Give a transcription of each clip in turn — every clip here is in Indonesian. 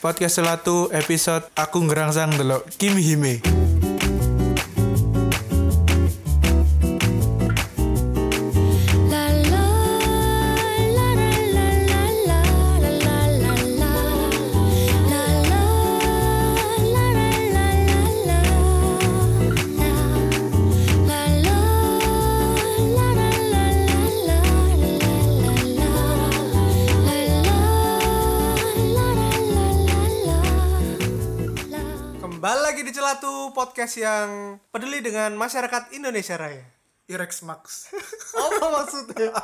podcast selatu episode aku ngerangsang delok Kimi Hime. Podcast yang peduli dengan masyarakat Indonesia Raya. Irex Max. Apa maksudnya?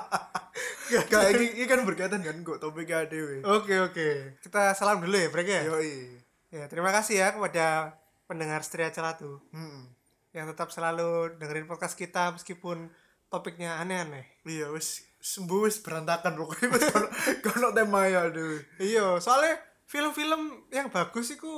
Gak ini, ini kan berkaitan kan kok topiknya dewe. Oke oke. Kita salam dulu ya, Brek ya. Yoi. Ya, terima kasih ya kepada pendengar setia Celatu Hmm. yang tetap selalu dengerin podcast kita meskipun topiknya aneh-aneh. Iya wis sembuh wis berantakan pokoknya wis kono kono tema ya dewe. Iya, soalnya film-film yang bagus itu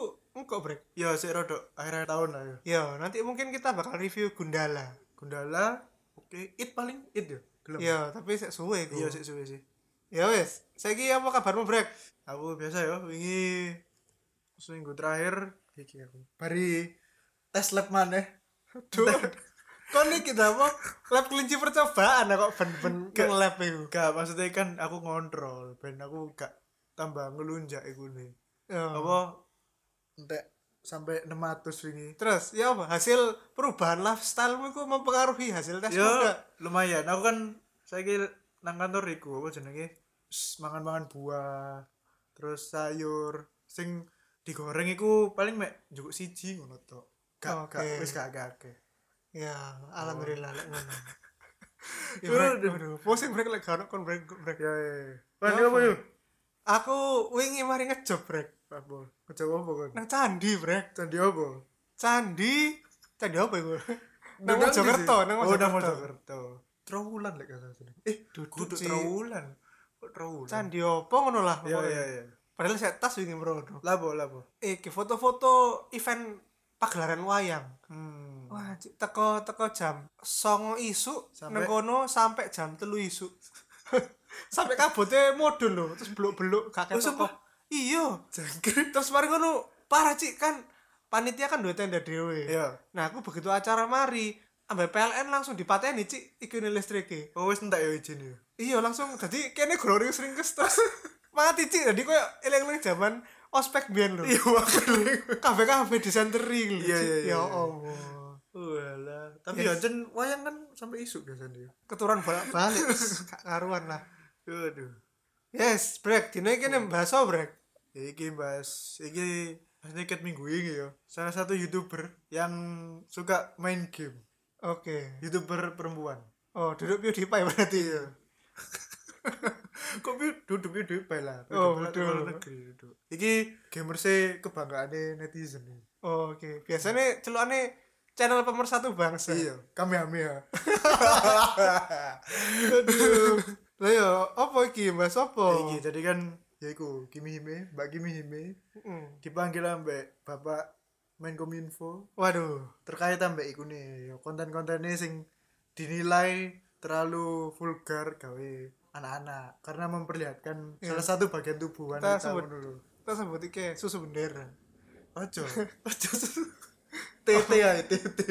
engkau Brek. Ya sik rodok akhir tahun lah ya. Yo, nanti mungkin kita bakal review Gundala. Gundala oke it paling it ya. Gelem. Iya, tapi sik suwe. Iya sik suwe sih. Ya wes, saiki apa kabarmu Brek? Aku biasa ya wingi seminggu terakhir iki aku. Bari tes lab maneh. Duh. Kok nih kita apa? Lab kelinci percobaan kok ben-ben Gak. lab itu. Gak maksudnya kan aku ngontrol ben aku gak tambah ngelunjak iku nih. Ya. Apa entek sampai 600 wingi. Terus ya apa? Hasil perubahan lifestyle itu mempengaruhi hasil tes Ya lumayan. Aku kan saiki nang kantor iku apa jenenge mangan-mangan buah, terus sayur sing digoreng iku paling mek njukuk siji ngono tok. Gak Oke. gak wis gak gak akeh. Ya, alhamdulillah lek ngono. Ya, brek, aduh, pusing brek lek gak ono kon brek brek. Ya ya. ya. Ya apa yo? Aku wingi mari ngejob brek. Apa? Kecoba apa kan? Nang candi brek. Candi apa? Candi candi apa iku? Nang Nang Mojokerto, nang Oh, nang Mojokerto. Mojokerto. Trawulan lek gak salah. Eh, Duduk kudu sih. trawulan. Kok trawulan? Candi apa ngono lah Iya iya iya. Padahal saya tas wingi merono. Labo labo. Iki foto-foto event pagelaran wayang. Hmm. Wah, teko teko jam songo isu Sampai- kono sampai jam telu isu. sampai kabutnya modun lho, terus beluk-beluk Oh, ketok. sumpah? Iya. Jangkrik. Terus mari ngono parah Cik kan panitia kan dua tenda dhewe. Iya. Nah, aku begitu acara mari ambek PLN langsung dipateni Cik ikune listrike. Oh wis entek ya izin ya. Iya, langsung jadi kene glorious ringkes terus mati Cik. Jadi koyo eling-eling zaman ospek biyen lho. Iya makanya. Kabeh-kabeh disenteri lho. Iya, iya, iya, Ya iya. Allah. Walah, tapi Yes. ya jen wayang kan sampai isu biasanya. keturun bolak-balik gak karuan lah Waduh. yes break dino iki nih bahas apa, break Ya iki bahas iki maksudnya ket minggu ini ya. Salah satu YouTuber yang suka main game. oke YouTuber perempuan. oh duduk PewDiePie berarti Iya. Kok duduk di DP lah. Oh, Duduk betul. negeri, duduk. Iki gamer sih kebanggaan netizen nih. oh, oke biasanya celukane channel pemersatu bangsa Iya, kami ya. aduh lah ya apa iki bahas apa Iki jadi kan ya iku Kimi Hime, Mbak Kimi Hime Mm. dipanggil ambek Bapak Menkominfo waduh. Terkait ambek iku nih ya, konten-kontennya sing dinilai terlalu vulgar gawe anak-anak. Karena memperlihatkan Iya. salah satu bagian tubuh kita wanita sebut. ngono lho. kita sebut iki susu bendera ojo. Ojo TT ya TT titi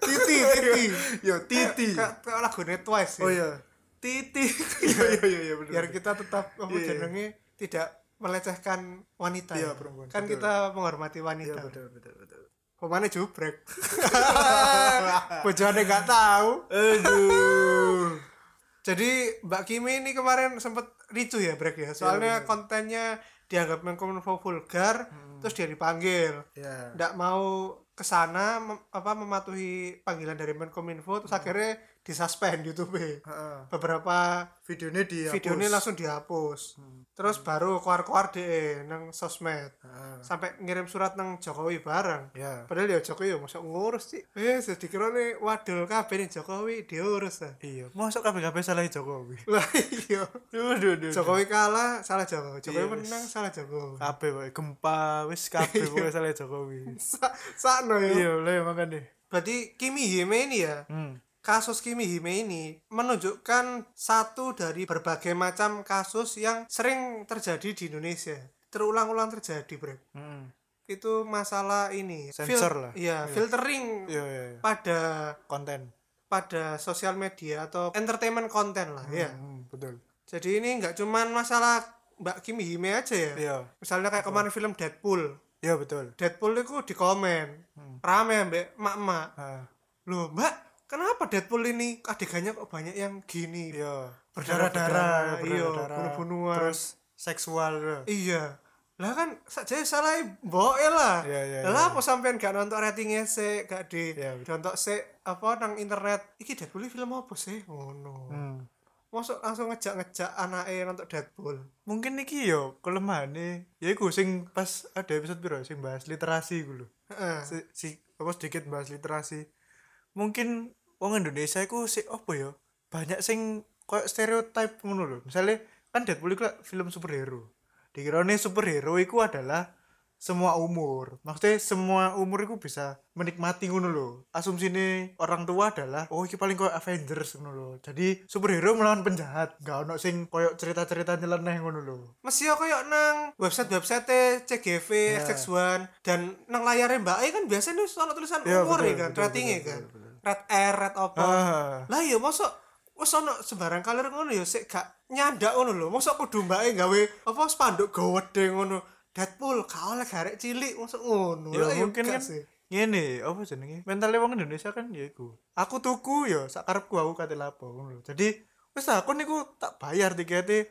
titi. Yo titi. Kayak kayak lagu Twice ya. oh iya. Titi. Iya iya iya bener biar kita tetap apa Iya, iya. jenenge tidak melecehkan wanita Iya, ya. perempuan, kan betul. kita menghormati iya wanita betul betul betul Pemane jubrek. Bojone gak tahu. aduh Jadi Mbak Kimi ini kemarin sempet ricu ya brek ya. Soalnya Iya, bener. kontennya dianggap menkominfo vulgar, terus dia dipanggil. ya Nggak mau ke sana mem- apa mematuhi panggilan dari Menkominfo terus akhirnya disuspend YouTube. Heeh. Beberapa videonya di videonya langsung dihapus. Terus baru keluar-keluar deh nang sosmed. Sampai ngirim surat nang Jokowi bareng. ya Padahal ya Jokowi ya masuk ngurus sih. Eh, sedikit nih wadul kabeh nih Jokowi diurus ah. iya masuk kabeh-kabeh salah Jokowi Lah iya. duh duh Jokowi kalah salah Jokowi. Jokowi Iya, menang salah Jokowi. kabeh gempa wis kabeh pokoknya salah Jokowi Sa sakno ya. iya lah ya makanya Berarti Kimi Hime ini ya. hmm. Kasus Kimi Hime ini menunjukkan satu dari berbagai macam kasus yang sering terjadi di Indonesia. terulang-ulang terjadi bro Heeh. itu masalah ini Sensor fil- lah. iya Iya. filtering Iya iya iya. pada Konten. pada sosial media atau entertainment konten lah ya Hmm, betul. jadi ini nggak cuman masalah Mbak Kim Hime aja ya Iya. misalnya kayak kemarin film Deadpool Iya betul. Deadpool itu di komen Hmm. rame mbak mak-mak Ah, loh mbak kenapa Deadpool ini adegannya kok banyak yang gini iya. Berdarah-darah, iya, bunuh-bunuhan. Terus seksual. ya. iya lah kan saja salah boe lah Iya, iya, lah iya. apa sampean gak nonton ratingnya sih gak di betul. nonton sih apa nang internet iki Deadpool ini film apa sih ngono Hmm. masuk langsung ngejak-ngejak anaknya nonton Deadpool Mungkin iki yo kelemahannya. Ya iku sing pas ada episode piro sing bahas literasi iku lho. Heeh. si, si apa sedikit bahas literasi mungkin wong Indonesia iku sih apa ya? Banyak sing koyo stereotype ngono lho. Misalnya kan Deadpool iku lah film superhero. Dikirane superhero iku adalah semua umur. Maksudnya semua umur iku bisa menikmati ngono lho. Asumsine orang tua adalah oh iki paling koyo Avengers ngono lho. Jadi superhero melawan penjahat. Gak ono sing koyo cerita-cerita nyeleneh ngono lho. Mesti aku yuk nang website-website CGV, Iya. XX1 dan nang layarnya Mbak E kan biasanya soal tulisan Iya, umur betul, ya kan, ratingnya kan. betul, betul. Red R, red apa. ah Lah iya masuk wis ono sembarang kalir ngono ya sik gak nyandak ngono lho. Mosok kudu Mbak E gawe apa spanduk gede ngono. Deadpool gak oleh garek cilik mosok ngono. ya iya mungkin kan sih. ngene apa jenenge mentalnya wong Indonesia kan ya iku aku tuku ya sak karepku aku kate lapo ngono jadi wis aku niku tak bayar tikete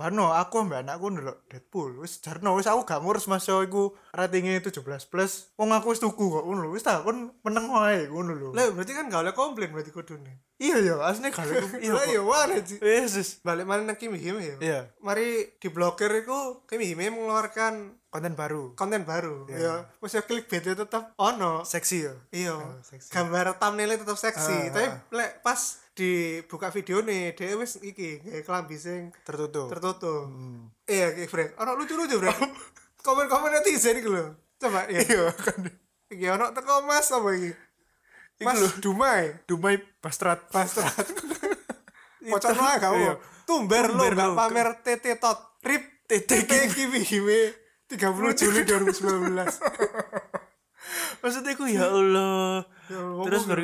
Bano, aku ambek anakku ndelok Deadpool. Wis jarno, wis aku gak ngurus Mas yo iku ratingnya 17 plus. Wong aku wis tuku kok ngono lho. Wis tak kon meneng wae ngono lho. Lah berarti kan gak oleh komplain berarti kudune. Iya ya, asline gak iya. Lah kok. iya mana sih. Wis wis. Balik mana nang Kimi Hime ya. Iya, Mari diblokir iku Kimi Hime mengeluarkan konten baru. konten baru Iya. ya mesti clickbait itu tetap ono Seksi ya. iya Oh, seksi. gambar thumbnailnya tetap seksi Ah, tapi ah. lek pas dibuka video nih dia wis iki kayak kelambi sing Tertutup. tertutup Hmm. iya kayak Frank ono lucu lucu Frank komen komen netizen iki lho coba ya Iya kan. iki ono teko mas apa iki mas lho. Dumai Dumai Bastrat. Bastrat Pocong lah Iya. mau tumber lo gak pamer TT tot rip TT Kimi Hime 30 Juli 2019 Maksudnya ku ya Allah. Ya Terus baru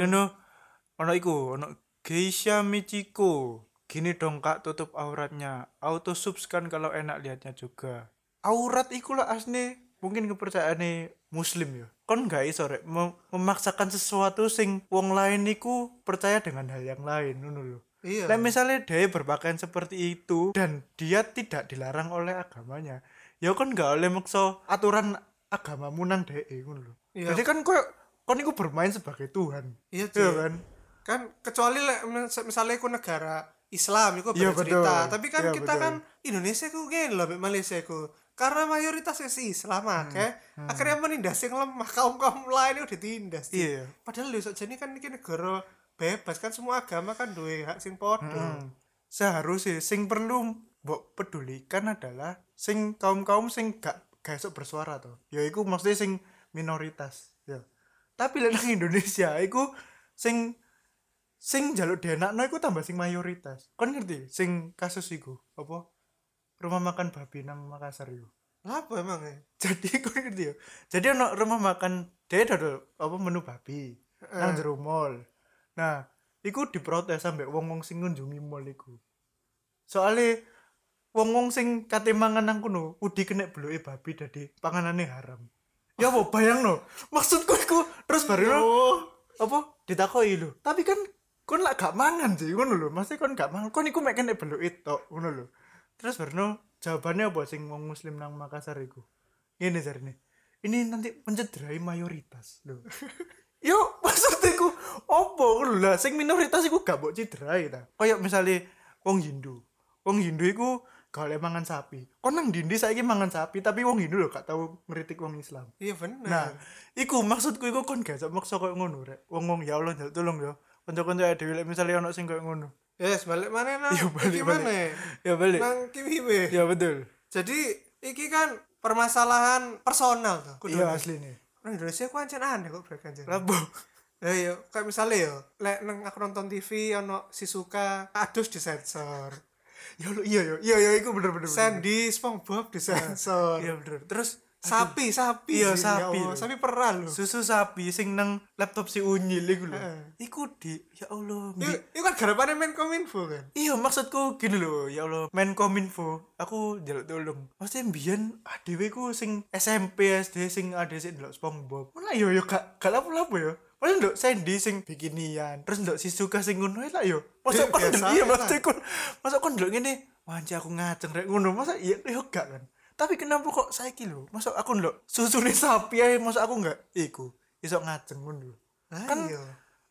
ono iku, ono Geisha Michiko. Gini dong kak tutup auratnya. Auto subs kan kalau enak lihatnya juga. Aurat iku lah asli mungkin kepercayaan muslim ya. Kon gak iso rek mem- memaksakan sesuatu sing wong lain iku percaya dengan hal yang lain ngono lho. iya Lah misalnya dia berpakaian seperti itu dan dia tidak dilarang oleh agamanya, ya kan gak oleh maksa aturan agamamu nang dhek ngono lho. Iya. Jadi kan koyo kon iku bermain sebagai Tuhan. iya Iya kan? Kan kecuali mis- misalnya aku negara Islam itu beda cerita betul. tapi kan Iya, kita betul. kan Indonesia ku gini loh Malaysia ku karena mayoritas isi Islam Hmm. akeh akhirnya menindas yang lemah kaum kaum lain itu ditindas. Iya. padahal lho jadi kan ini negara bebas kan semua agama kan duwe hak sing podo Hmm. Seharusnya sing perlu mbok pedulikan adalah sing kaum-kaum sing gak gak bersuara tuh. Ya iku maksudnya sing minoritas, ya. Tapi lek nang Indonesia iku sing sing jaluk dienakno iku tambah sing mayoritas. Kon ngerti sing kasus iku apa? Rumah makan babi nang Makassar iku. apa emang ya Jadi kon ngerti ya. Jadi ono rumah makan dia dodol apa menu babi nang jero mall. Nah, iku diprotes sampe wong-wong sing ngunjungi mall iku. Soale wong-wong sing kate mangan nang kono udi kena bloke babi dadi panganane haram. Ya apa bayangno? Maksudku iku terus baru oh apa ditakoki lho. Tapi kan kon lak gak mangan sih ngono lho. Maksudnya kon gak mangan, kon iku mek kena bloke tok ngono lho. Terus baru jawabannya apa sing wong muslim nang Makassar iku? Ngene jarine. Ini nanti mencederai mayoritas lho. Yo maksudnya iku opo ngono lah sing minoritas iku gak mbok cederai ta. Kayak misale wong Hindu. Wong Hindu iku gak oleh mangan sapi. Kon nang dindi saiki mangan sapi tapi wong Hindu lho gak tau ngeritik wong Islam. iya bener Nah, iku maksudku iku kon gak iso maksa koyo ngono rek. Wong-wong ya Allah njaluk ya. Kanca-kanca dhewe misale ono sing koyo ngono. yes balik mana nang Iya, balik, mana Ya balik. nang Kimi Hime Ya betul. jadi iki kan permasalahan personal tuh kudu Iya asli nih. Orang Indonesia ku ancen aneh kok brek ancen. Lapo. Ya iya, kayak misalnya ya, lek nang aku nonton TV ono Shizuka adus disensor. ya Allah iya ya iya ya itu bener bener bener. Sandy SpongeBob disensor iya bener terus sapi sapi. Iya, sih, ya sapi lho. sapi perah lho. Susu sapi sing nang laptop si unyil iku lho. Heeh. iku di ya Allah itu kan garapannya Menkominfo kan? Iya maksudku gini loh ya Allah Menkominfo aku jaluk tolong maksudnya mbiyen adewe ku sing SMP SD sing ada sing ndelok SpongeBob. Mana yo yo gak gak lapo-lapo yo. Malah ndok Sandy sing bikinian terus ndok si suka sing ngono lah yo. Masa kon iya kon masa kon ndelok ngene wanci aku ngaceng rek ngono masa iya yo gak kan tapi kenapa kok saiki lho? Masa aku ndelok susune sapi ae masa aku enggak iku iso ngaceng ngono Ah, Kan- iya.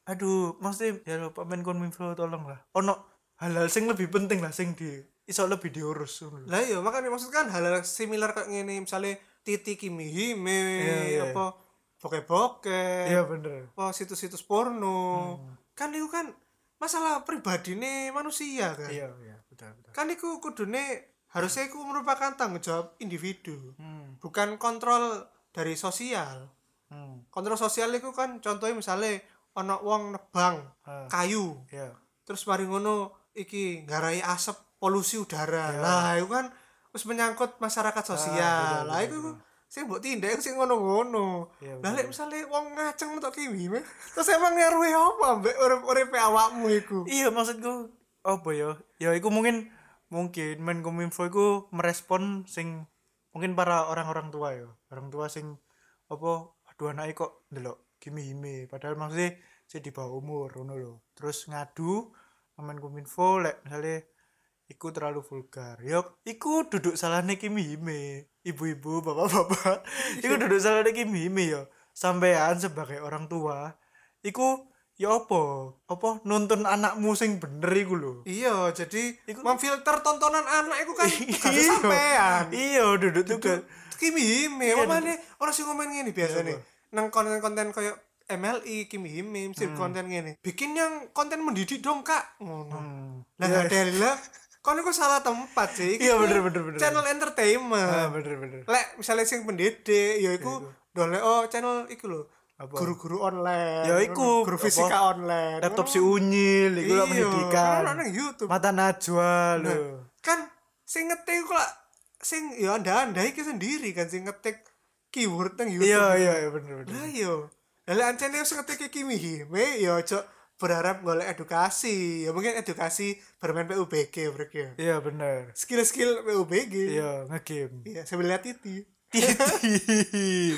aduh maksudnya ya lo Pak Menkominfo tolong lah ono hal-hal sing lebih penting lah sing di iso lebih diurus ngono lho. lah iya makanya maksud kan hal-hal similar kayak gini misalnya Titi Kimi Hime Iya, iya. apa bokeh-bokeh iya bener. apa situs-situs porno. Kan itu kan masalah pribadi nih manusia kan? Iya iya betul betul. Kan itu kudune harusnya itu merupakan tanggung jawab individu hmm. bukan kontrol dari sosial hmm. kontrol sosial itu kan contohnya misalnya ono wong nebang Ah. kayu iya terus mari ngono iki ngarai asap polusi udara Iya. lah itu kan terus menyangkut masyarakat sosial betul, lah itu sih mbok tindak sing ngono-ngono lah betul. lek misale wong ngaceng untuk kimi terus emang ngaruhi apa mbek urip-uripe awakmu iku iya maksudku apa ya ya iku mungkin mungkin Menkominfo iku merespon sing mungkin para orang-orang tua ya. Orang tua sing apa aduh anake kok ndelok gimi hime padahal maksudnya sih di bawah umur ngono lho. Terus ngadu sama Menkominfo lek misalnya iku terlalu vulgar. Yo iku duduk salahnya Kimi Hime ibu-ibu bapak-bapak. Iku duduk salahnya Kimi Hime yo sampean sebagai orang tua iku ya apa? Apa nuntun anakmu sing bener iku lho? Iya jadi Iku- memfilter tontonan anak iku kan gak Iya. sampean iya duduk tugas Kimi Hime Iya, apa nih orang sih ngomong gini biasa Iya, nih nang konten-konten kayak MLI Kimi Hime mesti konten gini bikin yang konten mendidik dong kak. Ngono. Hmm. lah Iya. nggak ada lah kon iku salah tempat sih? Iya, tuh bener, bener, bener. channel ah, entertainment bener bener. Lek misalnya sing pendidik ya iku dole oh channel iku lho. Apa? Guru-guru online Ya, iku, guru apa? fisika online. Laptop si unyil iku lah Iya, pendidikan. kan nang YouTube. Mata najwa lho. Kan sing ngetik kok lah sing ya anda anda iki sendiri kan sing ngetik keyword nang YouTube iya iya iya, bener bener. Lah yo lah ancene wis ngetik iki mihime ya ojo berharap golek edukasi. Ya mungkin edukasi bermain PUBG mereka iya bener. Skill-skill PUBG iya ngegame. Iya sambil lihat titi Titi.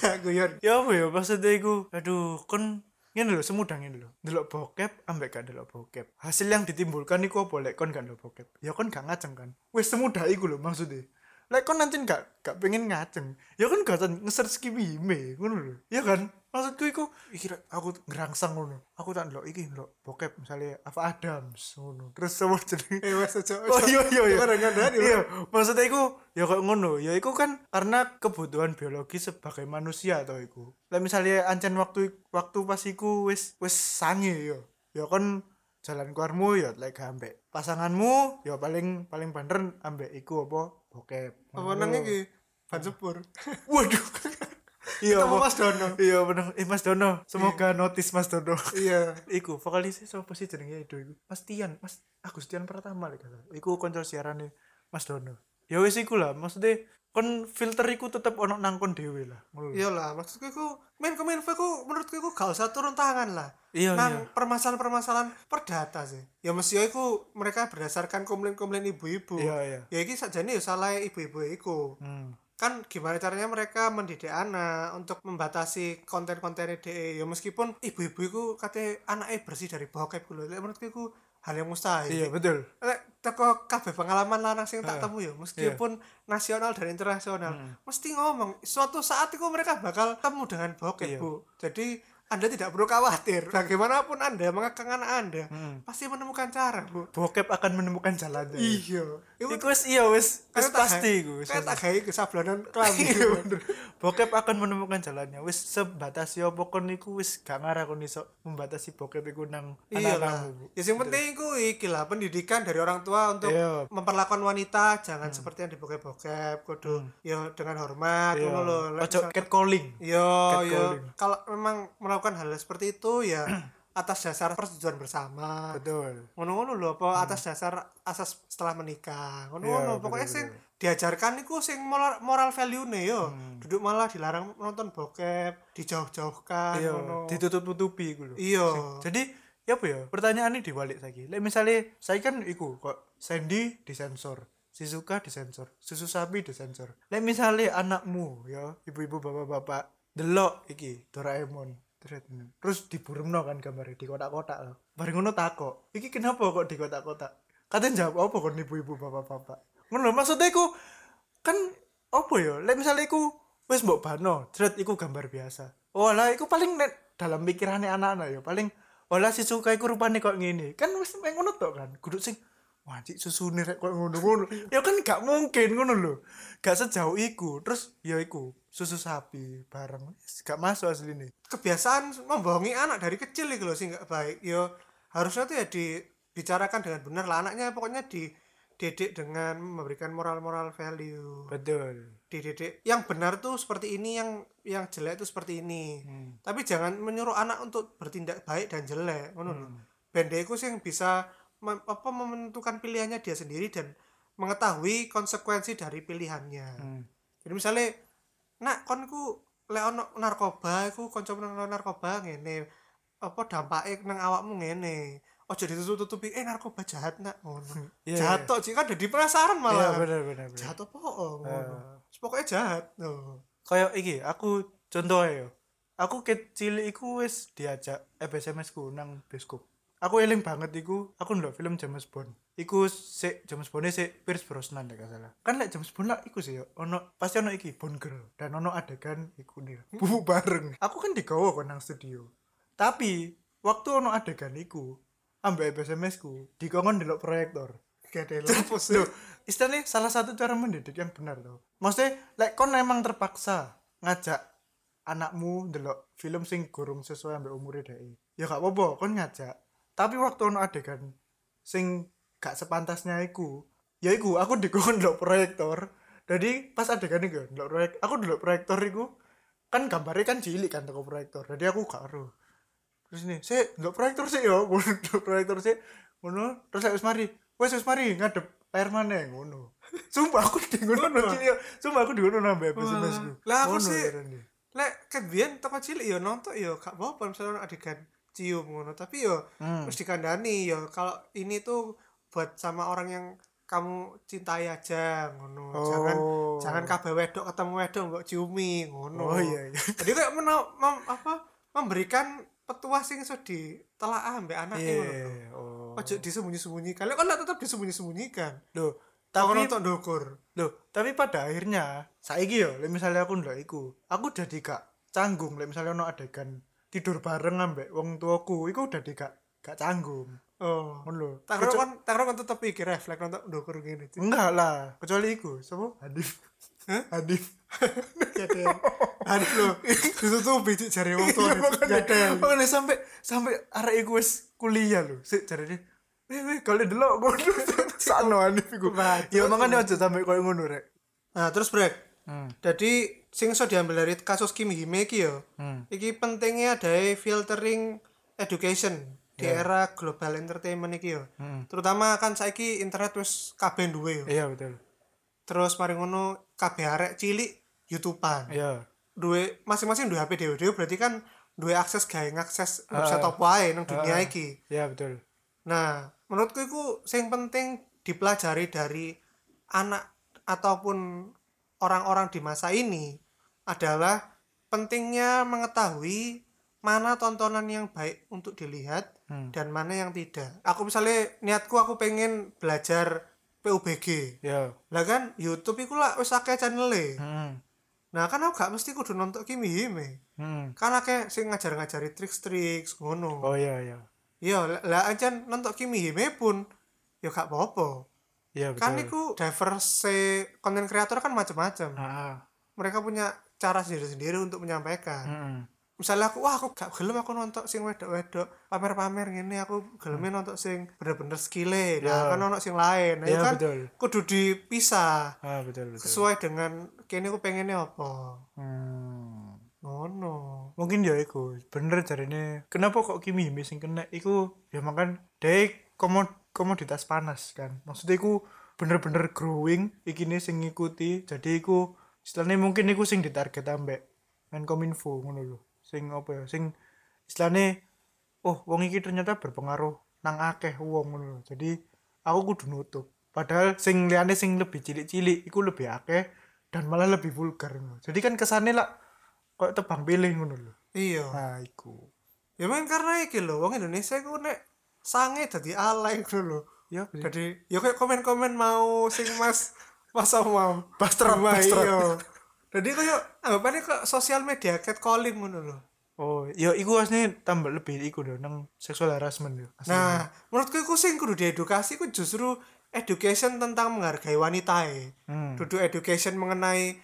kayak guyon. Ya apa ya maksudnya iku aduh kon ngene lho semudah ngene lho. Delok bokep ambek gak delok bokep. Hasil yang ditimbulkan iku apa? Lek kon gak delok bokep. Ya kon gak ngaceng kan? Wis semudah iku lho maksudnya. Lek kon nanti gak gak pengen ngaceng ya kon gak nge-search kimi ngono lho. Ya kan maksudku iku iki rek, aku ngerangsang ngono aku tak ndelok iki ndelok bokep misalnya Ava Adams ngono terus sama jenenge eh wes ojo Oh iya iya iya. Ngandani, Iya, maksudnya iku ya kok ngono, ya iku kan karena kebutuhan biologi sebagai manusia atau iku. Lah misalnya ancen waktu waktu pas iku wis wis sange ya. Ya kon jalan keluarmu ya lek ambek pasanganmu ya paling paling bener ambek iku apa bokep. apa nang iki ban sepur Waduh. Iya, Ketemu? Mas Dono. Iya bener. Eh Mas Dono, semoga notis Mas Dono. iya iku vokalisnya siapa sih jenenge itu iku Mas Tian Mas Agustian pertama lek iku konco siarane Mas Dono ya wis iku lah maksudnya kon filter iku tetep ono nang kon dhewe lah iya lah maksudku iku main kominfo iku menurutku iku gak usah turun tangan lah Iya, nang iya. permasalahan-permasalahan perdata sih ya mesti iku mereka berdasarkan komplain-komplain ibu-ibu iya iya ya iki sajane ya salah ibu-ibu iku hmm. Kan gimana caranya mereka mendidik anak untuk membatasi konten-konten DE ya meskipun ibu-ibu itu katanya anaknya bersih dari bokep gitu menurutku itu hal yang mustahil. Iya betul. Lek teko kabeh pengalaman lanang sing tak temu ya meskipun nasional dan internasional mesti ngomong suatu saat itu mereka bakal ketemu dengan bokep Iya. bu. Jadi anda tidak perlu khawatir. Bagaimanapun anda mengekang anak anda Hmm. pasti menemukan cara bu. Bokep akan menemukan jalannya. Iya. Iku iku wis iya wis wis pasti iku kayak tak gawe kesablonan klambi Iya, bokep akan menemukan jalannya. Wis sebatas ya pokon iku wis gak ngarah kon iso membatasi bokep iku nang Iya Bu. Ya yang penting itu iki lah pendidikan dari orang tua untuk Iya. memperlakukan wanita. Jangan seperti yang dibokep-bokep kudu ya dengan hormat Iya. ngono lho. Lek ojo catcalling. Yo yo kalau memang melakukan hal seperti itu ya atas dasar persetujuan bersama. Betul. Ngono-ngono lho apa atas dasar asas setelah menikah. Ngono-ngono Iya, pokoknya betul, sing betul. diajarkan iku sing moral, moral value nih yo. Hmm. duduk malah dilarang nonton bokep dijauh-jauhkan iya ngono. ditutup-tutupi iku lho. Iya. Jadi ya apa ya pertanyaan ini dibalik lagi Lek misalnya saya kan iku kok Sandy disensor Shizuka disensor susu sapi disensor. Lek misalnya anakmu ya ibu-ibu bapak-bapak delok iki Doraemon terus terus diburemno kan gambarnya di kotak-kotak loh bareng ngono takok. Iki kenapa kok di kotak-kotak? Katanya jawab apa kon ibu-ibu bapak-bapak? Ngono maksudnya iku kan apa ya? Lek misalnya iku wis mbok bano thread iku gambar biasa. Oh lah iku paling nek dalam pikirannya anak-anak ya paling oh lah si suka iku rupane kok ngene. Kan mek ngono tok kan kudu sing wah cik susune rek kok ngono-ngono. Ya kan gak mungkin ngono lho. Gak sejauh iku. Terus ya iku susu sapi bareng gak masuk asli nih kebiasaan membohongi anak dari kecil itu loh sih nggak baik yo harusnya tuh ya dibicarakan dengan benar lah anaknya pokoknya dididik dengan memberikan moral-moral value betul dididik yang benar tuh seperti ini yang yang jelek tuh seperti ini Hmm. tapi jangan menyuruh anak untuk bertindak baik dan jelek ngono lho. Hmm. bende iku sing bisa mem- apa menentukan pilihannya dia sendiri dan mengetahui konsekuensi dari pilihannya Hmm. jadi misalnya nak kon ku lek ono narkoba iku kanca nang narkoba ngene. Apa dampake nang awakmu ngene? Ojo ditutup-tutupi eh narkoba jahat nak. Ngono. Iya, jahat iya. tok jika ada di penasaran malah. Bener bener bener. Jahat apa oh, ngono. Ah. pokoknya jahat no. kayak iki aku contohnya yo. Aku kecil iku wis diajak FSMS ku nang bioskop. Aku eling banget iku aku ndelok film James Bond iku si James Bond si Pierce Brosnan gak salah kan lek James Bond lah iku sih yo ono pasti ono iki Bond girl dan ono adegan iku nih bubuk bareng aku kan digawa kok nang studio tapi waktu ono adegan iku ambek FSMS ku dikongkon delok proyektor gak ada Loh, istilahnya salah satu cara mendidik yang benar tuh. Maksudnya, like kon emang terpaksa ngajak anakmu delok film sing gorong sesuai ambek umure dhek. Ya gak apa-apa, kon ngajak. Tapi waktu ono adegan sing gak sepantasnya iku, ya iku aku dikon proyektor. Jadi pas adegan iku delok proyek, aku delok proyektor iku kan gambarnya kan cilik kan toko proyektor. Jadi aku gak ero. Terus ini, saya delok proyektor sih yo, delok proyektor sih. Ngono, terus saya mari. Wes wis mari ngadep layar mana ngono. Sumpah aku di ngono cilik. Sumpah aku di ngono nambah SMS ku. Lah, aku sih- lek kebian toko cilik yo nonton yo gak apa-apa misalnya adegan cium ngono tapi yo Hmm. harus dikandani yo kalau ini tuh buat sama orang yang kamu cintai aja ngono jangan Oh. jangan kabeh wedok ketemu wedok mbok ciumi ngono Oh iya iya. jadi kayak mena- mem- apa memberikan petuah sing iso ditelaah ambek anake ngono lho. Iya. Oh. ojo disembunyi-sembunyikan lek kan tetap disembunyi-sembunyikan Loh, tapi nonton dokur loh, tapi pada akhirnya saiki yo, lek misalnya aku ndelok iku, aku jadi gak canggung lek misalnya ono adegan tidur bareng ambek wong tuaku, iku udah gak gak canggung. Oh Ngono lho. tak kira kan tak kira kan tetep iki refleks nonton dokur gini Enggak lah, kecuali iku, sapa? Hadif. Hah? Hadif. Gede. Aduh lo, ditutupi cik jari wong. Iya, makanya, Gede. makanya sampai sampai arek iku wis kuliah lho. Sik jarene Weh weh kalian delok ngono sakno Hanif iku. Ya makanya aja sampai koyo ngono rek. Nah, terus break. Hmm. Jadi sing iso diambil dari kasus Kim Hime iki ya. Hmm. Iki pentingnya ada filtering education di era global entertainment iki. Hmm. Terutama kan saiki internet wis kabeh duwe ya. Iya betul. Terus mari ngono kabeh arek cilik YouTubean. Iya. Duwe masing-masing duwe HP dhewe berarti kan duwe akses gawe ngakses website Ah. apa wae nang dunia Ah. iki. Iya betul. Nah, menurutku itu yang penting dipelajari dari anak ataupun orang-orang di masa ini adalah pentingnya mengetahui mana tontonan yang baik untuk dilihat Hmm. dan mana yang tidak. Aku misalnya niatku aku pengen belajar PUBG. Iya. Lah kan YouTube iku lah wis akeh channel Hmm. Nah, kan aku gak mesti kudu nonton Kimi Hime. Hmm. Kan akeh sing ngajar-ngajari trik-trik ngono. Oh iya iya. Iya, lah- aja nonton Kimi Hime pun ya gak apa-apa. Iya betul. Kan iku diverse konten kreator kan macam-macam. Mereka punya cara sendiri-sendiri untuk menyampaikan. Heeh. Misalnya aku, wah aku gak gelem aku nonton sing wedok-wedok pamer-pamer ngene aku gelem nonton sing bener-bener skile. Ya. kan ono sing lain. Nah, Iya, itu kan betul. kudu dipisah Ah betul betul. sesuai dengan kene aku pengennya apa. Hmm. ngono mungkin ya iku bener jarine kenapa kok Kimi Hime sing kena iku ya makan dek komod komoditas panas kan maksudnya iku bener-bener growing ikine sing ngikuti jadi iku istilahnya mungkin iku sing ditarget ambek Menkominfo ngono lho sing apa ya sing istilahnya oh wong iki ternyata berpengaruh nang akeh wong ngono jadi aku kudu nutup. Padahal sing liyane sing lebih cilik-cilik iku lebih akeh dan malah lebih vulgar ngono. Jadi kan kesannya lah kok tebang pilih ngono lho. Iya. Nah iku. Ya mungkin karena iki lho wong Indonesia iku nek sange dadi alay ngono lho. Ya jadi ya kayak komen-komen mau sing mas masa mau? Bastrok. iya jadi kayak anggapannya kok sosial media catcalling ngono lho Oh, ya iku aslinya tambah lebih iku dong nang seksual harassment yo. nah menurutku iku sing kudu diedukasi ku justru education tentang menghargai wanita e. Hmm. duduk education mengenai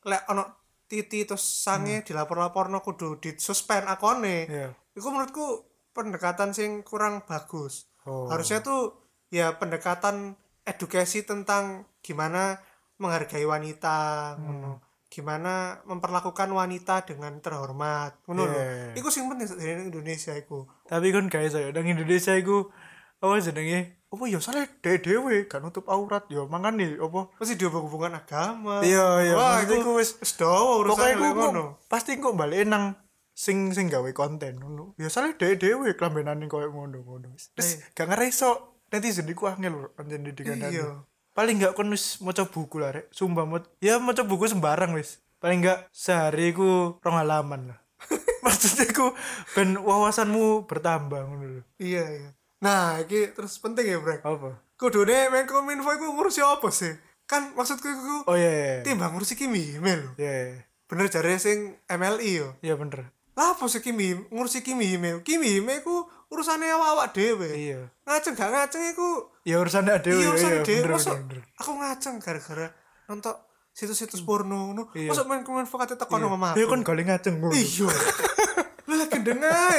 lek ono titi terus sange dilapor-laporno kudu disuspend akone Iya. itu menurutku pendekatan sing kurang bagus Oh. harusnya tuh ya pendekatan edukasi tentang gimana menghargai wanita Hmm. Gimana memperlakukan wanita dengan terhormat ngono lho Yeah. iku sing penting di Indonesia iku Tapi kan guys saya nang Indonesia iku apa jenenge? Apa ya salah dhewe dhewe gak nutup aurat yo mangan nih apa? mesti dihubung-hubungan agama Iya, iya, wah iku iku wis- wis dawa Pokoknya lek ngono pasti kok balik nang sing sing gawe konten ngono. Ya salah dhewe dhewe klambenane koyo ngono ngono. Wis gak ngereso netizen iku angel lho anjen didikan Iya. Paling gak kon wis maca buku lah rek. Sumpah mau ya maca buku sembarang wis. Paling gak sehari iku rong halaman lah. Maksudnya iku ben wawasanmu bertambah ngono lho. iya iya nah iki terus penting ya brek Apa? kudune Menkominfo iku ngurusi apa sih kan maksudku iku Oh iya iya. Iya, timbang ngurusi Kimi Hime lho iya. bener jare sing MLI yo Iya bener. lah apa sih Kimi ngurusi Kimi Hime Kimi Hime iku urusane awak dhewe Iya. ngaceng gak ngaceng iku Ya urusan dhewe iya urusane iya, bener, bener. aku ngaceng gara-gara nonton situs-situs porno ngono Iya. masa Menkominfo kate tekan sama Ya kan gale ngaceng ngono. iya lu lagi dengar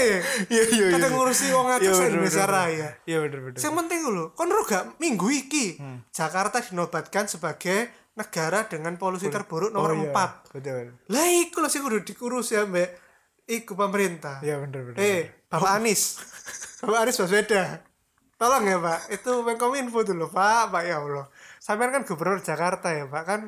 Iya iya iya. kata ngurusi wong Iya, akeh bener, Indonesia Raya Iya bener bener. Yang penting lho, kon gak minggu iki Hmm. Jakarta dinobatkan sebagai negara dengan polusi terburuk nomor Oh, iya. 4. Betul. Lah iku lho sing kudu dikurus ya Mbak. Iku pemerintah. Iya bener bener. Eh, Bapak Anies. Bapak Anies Baswedan. Tolong ya, Pak. Itu Menkominfo dulu, Pak. Pak ya Allah. Sampean kan gubernur Jakarta ya, Pak. Kan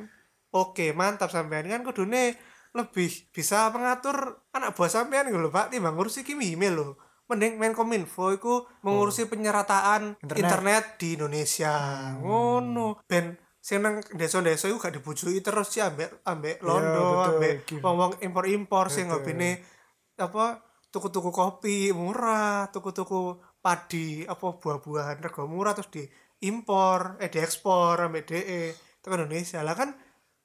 oke, mantap sampean kan kudune lebih bisa mengatur anak buah sampean gitu lho, Pak, timbang ngurusi Kimi Hime lho. Mending Menkominfo iku mengurusi penyerataan Internet. internet. di Indonesia. Ngono. Ben sing nang desa-desa iku gak dibujuki terus sih ambek ambek Londo, betul. ambek wong-wong impor-impor sing Betul. ngopine apa tuku-tuku kopi murah, tuku-tuku padi, apa buah-buahan rego murah terus diimpor, eh diekspor ambek DE ke Indonesia. Lah kan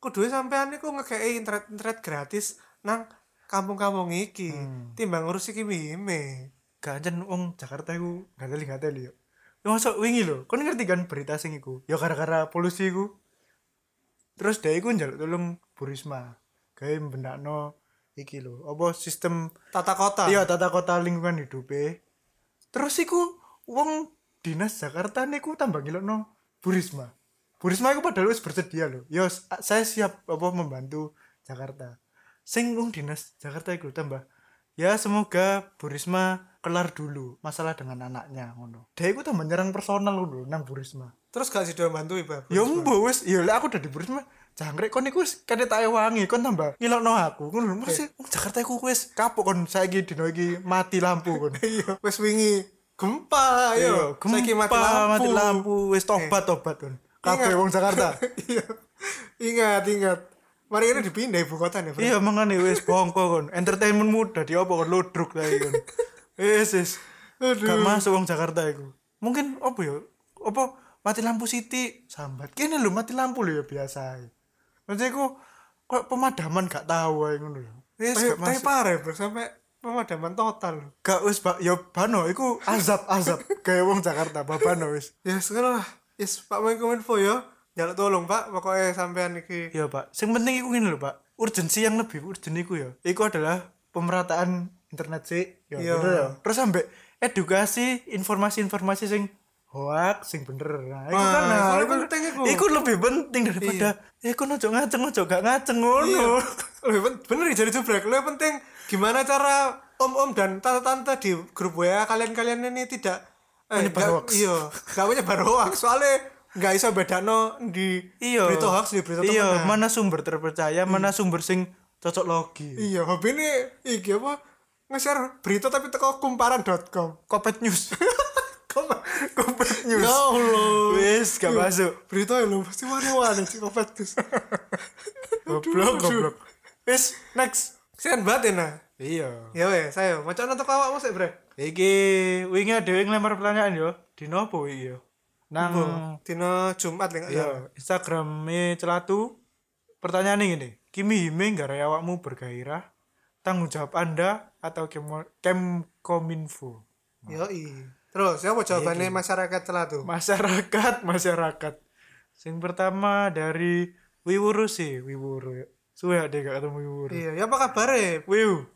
kudu sampean niku ngekei internet internet gratis nang kampung-kampung iki. Timbang ngurus iki mime. Ganjen wong Jakarta iku gateli gateli yo. Ya masuk wingi lho, kon ngerti kan berita sing iku? Ya gara-gara polusi iku. Terus dia iku njaluk tolong Bu Risma. Gawe mbendakno iki lho, apa sistem Tata kota. iya tata kota lingkungan hidup Terus iku wong dinas Jakarta niku tambah ngilokno Bu Risma. Bu Risma iku padahal wis bersedia lho. Ya s- saya siap apa membantu Jakarta. Sing wong dinas Jakarta iku tambah ya semoga Bu Risma kelar dulu masalah dengan anaknya ngono. Dia iku tambah nyerang personal lho nang Bu Risma. Terus gak sih bantu Ibu? Ya mbok wis ya lek aku udah di Bu Risma jangkrik kon iku wis kate tak wangi kon tambah ngilokno aku. Ngono. Masih wong Jakarta iku wis kapok kon saiki dino iki mati lampu kon. Iya, wis wingi gempa yo. Saiki mati lampu. Iya, mati lampu wis tobat tobat kon kabeh wong Jakarta. Iya. Ingat, ingat. Mari ini dipindah ibu kota nih, iya mangane wis bongko kon. Entertainmentmu dadi apa kon? Ludruk lagi kon. Wis wis. Gak masuk wong Jakarta iku. Mungkin apa ya? Apa mati lampu Siti sambat. Kene lho mati lampu lho ya biasa maksudnya iku kok pemadaman gak tahu ae ngono lho wis Tapi, parah, Bro, sampai pemadaman total. loh. gak wis Pak ya bano iku azab azab kayak wong Jakarta babano wis Ya, sekarang lah. Yes, Pak Menkominfo ya. Jaluk tolong, Pak. Pokoknya sampean iki Iya pak, yang penting itu gini loh pak Urgensi yang lebih urgent itu ya Itu adalah pemerataan internet sih ya, Iya. ya Terus sampai edukasi informasi-informasi sing hoax sing bener nah, itu Wah, kan nah, itu itu, penting iku. itu lebih penting daripada eh kok ojo ngaceng ojo gak ngaceng ngono lebih pen- bener nih jadi jubrek lebih penting gimana cara om-om dan tante-tante di grup WA kalian-kalian ini tidak eh, nggak- hoax. iya gak menyebar hoax soalnya nggak bisa bedano di Iya. berita hoax di berita Iya, mana sumber terpercaya, mana sumber sing cocok logi. iya hobi ini iki apa nge-share berita tapi teko kumparan.com Kopet news. Kopet ya news. Allah Wis gak Iya. masuk. berita ya lo pasti wani-wani sih kopet Gus. Goblok, goblok. Wis, next. Sian banget ya nah Iya. ya weh saya macam nonton awakmu sih bre Iki wingi dhewe ngelempar pertanyaan yo. Dino apa iki yo? Nang dino Jumat lho iya, Instagrame Celatu. Pertanyaan ini, Kimi Hime gara awakmu bergairah? Tanggung jawab Anda atau Kemo- Kemkominfo? Yoi. Terus siapa jawabannya masyarakat celatu? Masyarakat, masyarakat. Sing pertama dari Wiwuru sih, Wiwuru. Suwe deh gak ketemu Wiwuru. Iya, ya apa kabar Wiu.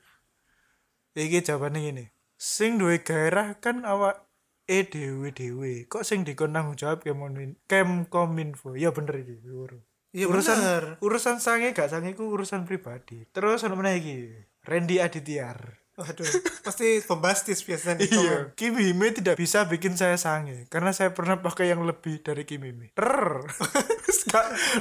Iki jawabannya gini. Sing duwe gairah kan awak e dewe dewe. Kok sing dikon tanggung jawab Kemonin Kemkominfo. Ya bener iki, Wiwuru. Iya urusan bener. urusan sange gak sange ku urusan pribadi. Terus ono meneh iki. Randy Aditya. Waduh, pasti bombastis biasanya komen. Iya, Kim Hime tidak bisa bikin saya sange karena saya pernah pakai yang lebih dari Kim Hime. Rrr.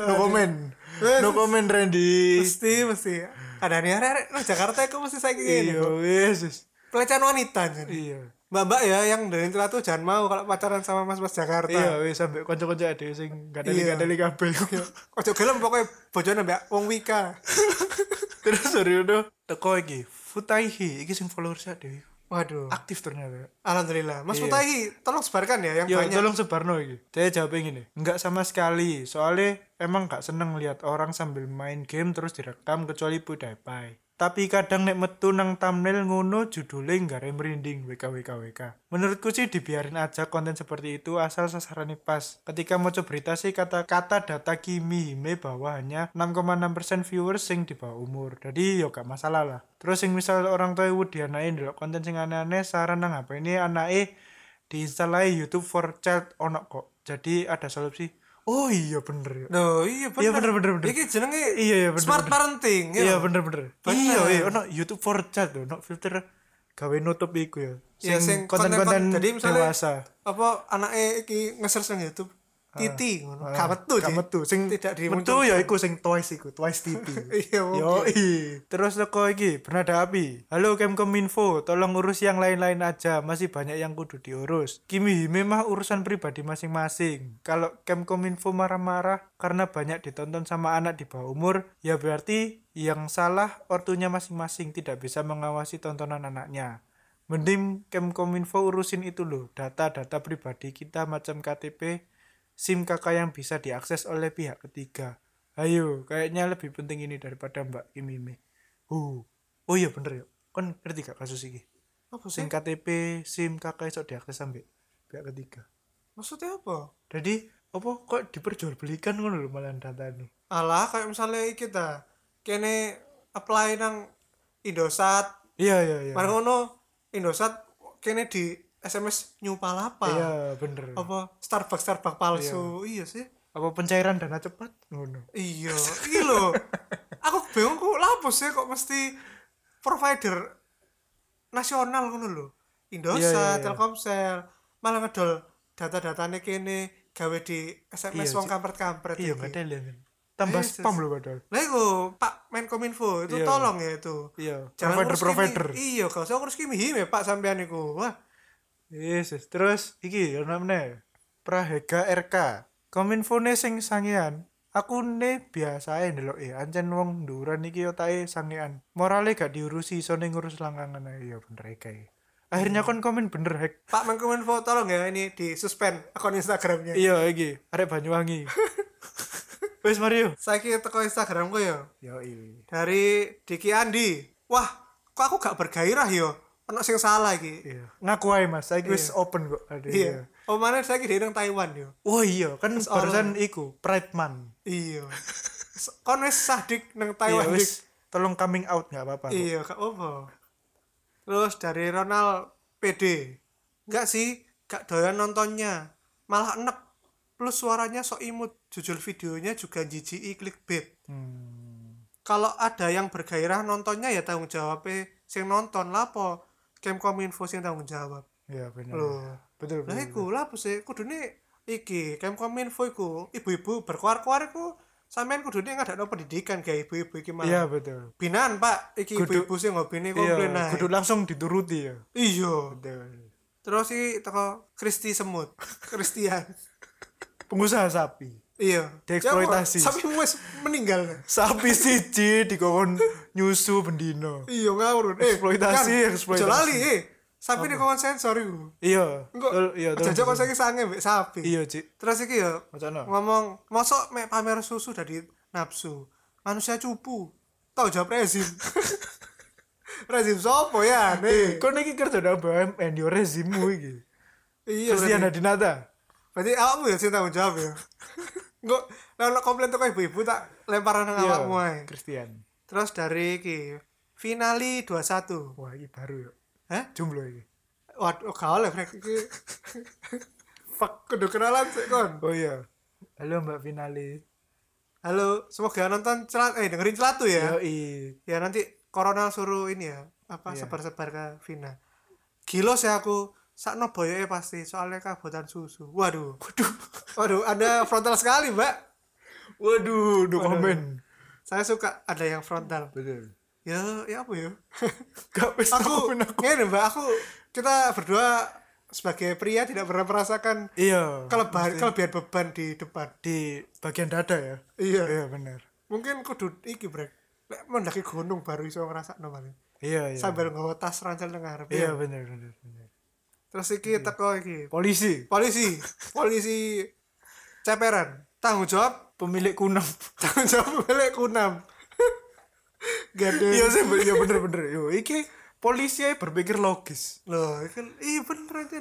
No comment. No comment Randy. Mesti, mesti. Ada nih arek no Jakarta itu mesti saya gini. Iya, wis. Pelecehan wanita jadi. Iya. Mbak-mbak ya yang dari celatu jangan mau kalau pacaran sama mas-mas Jakarta. Iya, wis sampai kanca-kanca ade sing gak ada Iya. gak ada kabeh. Ojo gelem pokoknya bojone mbak wong Wika. Terus udah teko iki. Futaihi iki sing followers ade. Waduh. Aktif ternyata. Alhamdulillah. Mas Iya. Putahi, tolong sebarkan ya yang Yo, banyak. tolong sebarno iki. Saya jawabnya gini, enggak sama sekali. Soalnya emang gak seneng lihat orang sambil main game terus direkam kecuali PewDiePie. Tapi kadang nek metu nang thumbnail ngono judulnya nggak merinding WKWKWK. Menurutku sih dibiarin aja konten seperti itu asal sasarannya pas. Ketika mau berita sih kata-kata data Kimi Hime bahwa hanya 6,6% viewers sing di bawah umur. Jadi yo gak masalah lah. Terus sing misal orang tua ibu dianain ndelok konten sing aneh-aneh saran nang apa ini anake diinstal aja YouTube for Child ono kok. Jadi ada solusi. Oh iya bener ya. Loh, iya bener. Iya, bener, bener, bener. Iki jenenge Iya, iya, bener, smart bener. parenting. ya. Iya bener bener. Bener. Iya iya ono YouTube for tuh, ono filter gawe nutup iku ya. Iya, sing konten-konten konten-konten- jadi misalnya- dewasa. Apa anaknya iki nge-search nang YouTube titi ngono. Ah, Gak metu sih. metu. Sing tidak metu dimunculkan. ya iku sing Twice iku, Twice TV. Iya, Yo, terus teko iki Bernada Api. Halo Kemkominfo, tolong urus yang lain-lain aja, masih banyak yang kudu diurus. Kimi mah urusan pribadi masing-masing. Kalau Kemkominfo marah-marah karena banyak ditonton sama anak di bawah umur, ya berarti yang salah ortunya masing-masing tidak bisa mengawasi tontonan anaknya. Mending Kemkominfo urusin itu loh, data-data pribadi kita macam KTP, SIM kakak yang bisa diakses oleh pihak ketiga. Ayo, kayaknya lebih penting ini daripada Mbak Kim Hime. Uh. Oh iya bener ya. Kan ngerti gak kasus ini? Apa sih? Sing KTP, SIM kakak iso diakses sampai pihak ketiga. Maksudnya apa? Jadi, apa kok diperjualbelikan ngono lho malah data ini. Alah kayak misalnya kita kene apply nang Indosat, Iya iya iya. Mari ngono Indosat kene di SMS nyupalapa. Iya bener. Apa Starbucks Starbucks palsu. Iya, sih. Apa pencairan dana cepat? Ngono. Iya, iki lho. Aku bingung kok lapo sih kok mesti provider nasional ngono lho. Indosat, Iya, iya, iya. Telkomsel, malah ngedol data-datane kene gawe di SMS Iya, wong kampret-kampret Iya iki. ada kan. Tambah Yes, spam yes. lho padahal. Lah iku Pak Menkominfo itu Iya. tolong ya itu. Iya, provider-provider. kimi- Iya, gak usah ngurus kimi hime Pak sampean iku. Wah, Yesus, terus iki ono meneh. Prahega RK. Kominfone sing sangean. Aku ne biasa ae ndelok e ancen wong nduran iki otake sangean. Morale gak diurusi isone ngurus langgangan ae ya bener kae. Akhirnya kon komen bener hek. Pak Menkominfo tolong ya ini di suspend akun Instagramnya. Iya iki, arek Banyuwangi. Wes Mario. Saiki teko Instagramku ya. Yo. Dari Diki Andi. Wah, kok aku gak bergairah yo? Ono sing salah iki. Iya. Ngaku ae Mas, saiki wis open kok. Aduh, Iya. Oh mana saiki dia nang Taiwan yo. Oh iya, kan barusan iku Pride Month. Iya. Kon wis sadik nang Iya Taiwan dik. wis tolong coming out nggak apa-apa. Iya, gak apa. Terus dari Ronald PD. Enggak sih, gak doyan nontonnya. Malah enek. Plus suaranya sok imut. Jujur videonya juga jijik clickbait. Hmm. kalau ada yang bergairah nontonnya ya tanggung jawabnya sing nonton lapo Kemkominfo sing tanggung jawab. Iya bener. Loh. Betul lah betul. iku lapo sih? Kudune iki Kemkominfo iku ibu-ibu berkuar-kuar iku sampean kudune ngadakno pendidikan kayak ibu-ibu iki mah iya betul. Binaan pak. Iki ibu-ibu sing hobine iya komplain ae kudu langsung dituruti ya. Iya. Betul. Terus iki teko Kristi semut Kristian. Pengusaha sapi iya Dieksploitasi. Ya, sampai wis meninggal. Sapi siji dikon nyusu bendino. Iya ngawur. Eh Eksploitasi, kan, eksploitasi. lali eh. Sapi di kawan sensor iku. Iya Tol- iya jajak tol- saiki sange mbek sapi. Iya cik. Terus iki ya macam ngomong mosok mek pamer susu dari nafsu manusia cupu. Tau jawab rezim. Rezim sopo ya nih kau niki kerja dalam BUMN yo rezimu iki. Iya Christian berarti, Adinata berarti awakmu ya sing tanggung jawab ya Enggak, kalau komplain tuh ibu-ibu tak lemparan nang Iya, awakmu ae. Christian Terus dari iki finali 21. wah iki baru yo Hah? jomblo iki Waduh, gak oleh Frank iki. Fuck, kudu kenalan sih kon. oh iya halo mbak Finali Halo, semoga nonton celat eh dengerin celatu ya. yo i Ya nanti corona suruh ini ya, apa Iya. sebar-sebar ke Vina. Gilo sih aku sakno boyoke pasti soalnya kabutan susu. Waduh. Waduh. Waduh, Anda frontal sekali, Mbak. waduh no comment Saya suka ada yang frontal. betul Ya, ya apa ya? gak no aku ngene, Mbak, aku kita berdua sebagai pria tidak pernah merasakan iya kelebihan kelebihan beban di depan. di bagian dada ya Iya. iya bener Mungkin kudu iki, Brek. Lek mendaki gunung baru iso ngrasakno paling. iya iya Sambil nggawa tas ransel nang ngarep. iya ya. bener bener bener Terus iki teko iki. polisi Polisi, polisi ceperan. Tanggung jawab, pemilik kunam tanggung jawab milik kunam. Gede. iya sih iya bener bener yo iki polisi aja berpikir logis Loh, kan iya bener aja.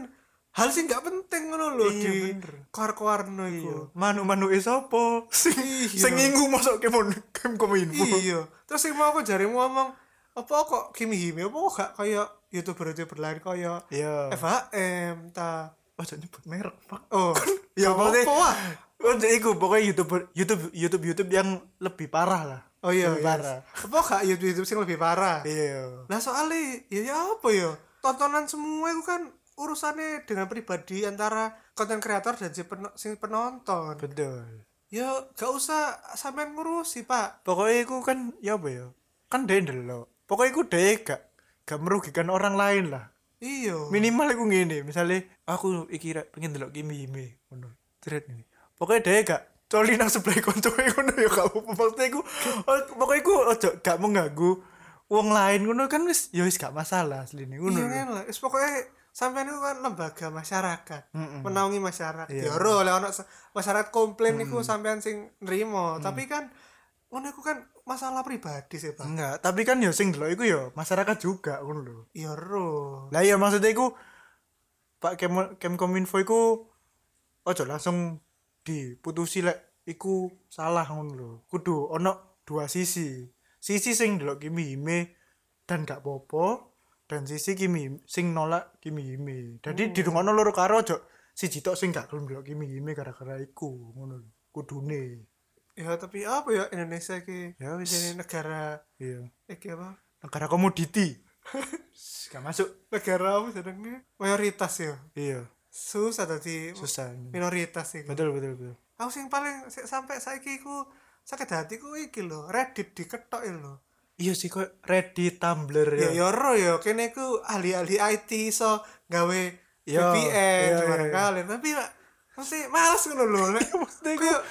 Hal sih nggak penting ngono lho Iya, di bener. koar-koarno iku. manu manu es apa sing Iya. sing masuk kemon kem kominfo Iya. Terus sing mau aku jarimu ngomong apa kok Kimi Hime? Apa kok gak kayak youtuber-youtuber lain kayak iya. FHM ta? Oh jangan nyebut merek pak. Oh ya apa pokoknya wah oh jadi iku pokoknya youtuber youtube youtube youtube yang lebih parah lah. Oh iya, lebih iya. parah. Apa gak YouTube YouTube sing lebih parah? Iya. Lah soalnya ya, ya apa ya? Tontonan semua itu kan urusannya dengan pribadi antara konten kreator dan si, peno- si penonton. betul. Ya gak usah sampean ngurusi, Pak. pokoknya iku kan ya apa ya? Kan dia lo pokoknya iku dia gak gak merugikan orang lain lah Iya. minimal aku ngene misalnya aku iki pengen delok Kimi Hime ngono ceret ini pokoknya dia gak coli nang sebelah koncoe ngono ya gak maksudnya iku oh, pokoknya iku ojo gak mengganggu wong lain ngono kan wis ya wis gak masalah asline ngono Iya kan lah. Wis pokoknya sampean itu kan lembaga masyarakat. Mm-mm. Menaungi masyarakat. Iya. Ya oleh ono sa- masyarakat komplain iku sampean sing nrimo, tapi kan ngono iku kan masalah pribadi sih, Pak. enggak tapi kan ya sing delok iku ya masyarakat juga ngono lho Ya ro. lah iya maksudnya iku Pak Kem Kemkominfo iku ojo langsung diputusi lek iku salah ngono lho. Kudu ono dua sisi. Sisi sing delok Kimi Hime dan gak popo dan sisi Kimi sing nolak Kimi Hime. Jadi didungokno loro karo ojo siji tok sing gak gelem delok Kimi Hime gara-gara iku ngono. Kudune. Ya tapi apa ya Indonesia iki? Ya wis. Jadi negara Iya. iki apa? Negara komoditi. gak masuk. negara apa jenenge mayoritas ya Iya. susah tadi Susah. minoritas sih Betul betul betul. aku sing paling sampai saiki ku sakit hati ku iki lho Reddit diketok lho Iya sih kok Reddit, Tumblr ya ya. ya ro ya kene ku ahli-ahli IT so gawe Iya, VPN iya, bareng iya. kalian tapi mesti males ngono lho Nek. Maksudnya iku, Kayak-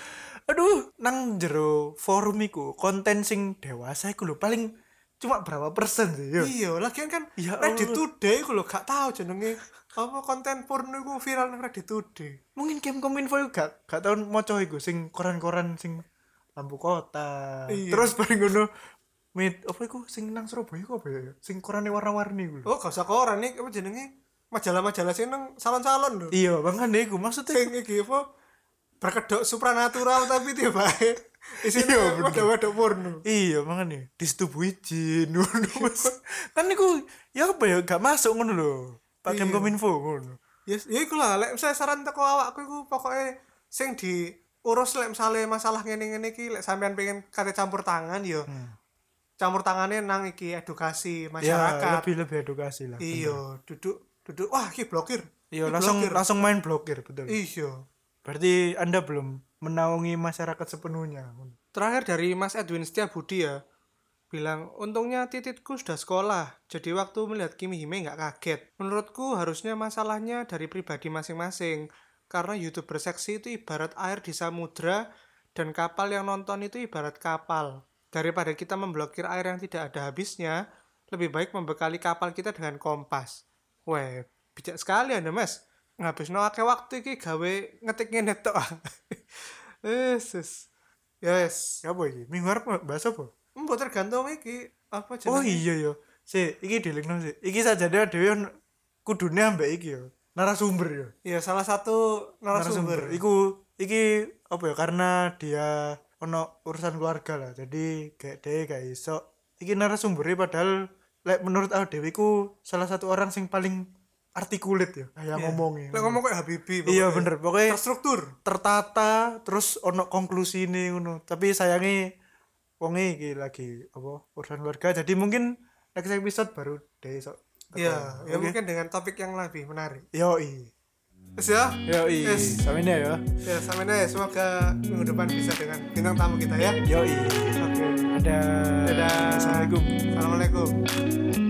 aduh, nang jero forum iku, konten sing dewasa iku lho paling cuma berapa persen sih, yo. iya lagian kan Ya Reddit. Today ku lho gak tahu jenenge apa konten porno iku viral nang Reddit Today Mungkin Kemkominfo iku gak gak tau maca iku sing koran-koran sing lampu kota. Iya. Terus bareng ngono mit apa iku sing nang Surabaya iku apa ya? Sing korane warna-warni iku lho. oh gak usah koran nih apa jenenge majalah-majalah sing nang salon-salon lho Iya, makanya iku maksudnya sing iki apa berkedok supranatural tapi tiap isinya Iya, bener. wadah-wadah porno Iya, makanya disetubuhi jin. Mas. kan iku ya apa ya gak masuk ngono lho. Pak Iya. Kemkominfo ngono. ya ya iku lah lek misalnya saran teko awakku iku pokoknya sing diurus lek misalnya masalah ngene-ngene iki lek sampean pengen kate campur tangan yo campur tangannya nang iki edukasi ya masyarakat lebih lebih edukasi lah iya duduk duduk wah iki blokir iya Iki langsung blokir. langsung main blokir betul iya berarti anda belum menaungi masyarakat sepenuhnya terakhir dari Mas Edwin Setiabudi ya bilang untungnya tititku sudah sekolah jadi waktu melihat Kimi Hime nggak kaget. Menurutku harusnya masalahnya dari pribadi masing-masing karena youtuber seksi itu ibarat air di samudra dan kapal yang nonton itu ibarat kapal. Daripada kita memblokir air yang tidak ada habisnya lebih baik membekali kapal kita dengan kompas. Weh bijak sekali anda mas ngabis no akeh waktu iki gawe ngetik ngene tok. Yesus yes ya apa ini minggu harap bahas apa? Mbok tergantung iki apa jenenge? oh iya yo si iki dilingno sih iki saja dia dewi kudune ambek iki yo. Narasumber yo. Iya, salah satu narasumber. iku iki apa ya karena dia ono urusan keluarga lah. Jadi kayak dia kayak iso. Iki narasumbernya padahal lek menurut aku Dewi ku salah satu orang sing paling artikulit ya kayak ngomongnya Lek ngomong kayak Habibie. iya bener pokoknya Terstruktur. tertata terus ono konklusi ini ngono tapi sayangnya wonge iki lagi apa urusan keluarga jadi mungkin next episode baru deh iso Iya, ya Oke. mungkin dengan topik yang lebih menarik. yoi Terus ya? yoi Yes. sampai ini ya Ya, sampai nih. Semoga minggu depan bisa dengan bintang tamu kita ya. yoi Oke. ada Dadah. assalamualaikum Assalamualaikum.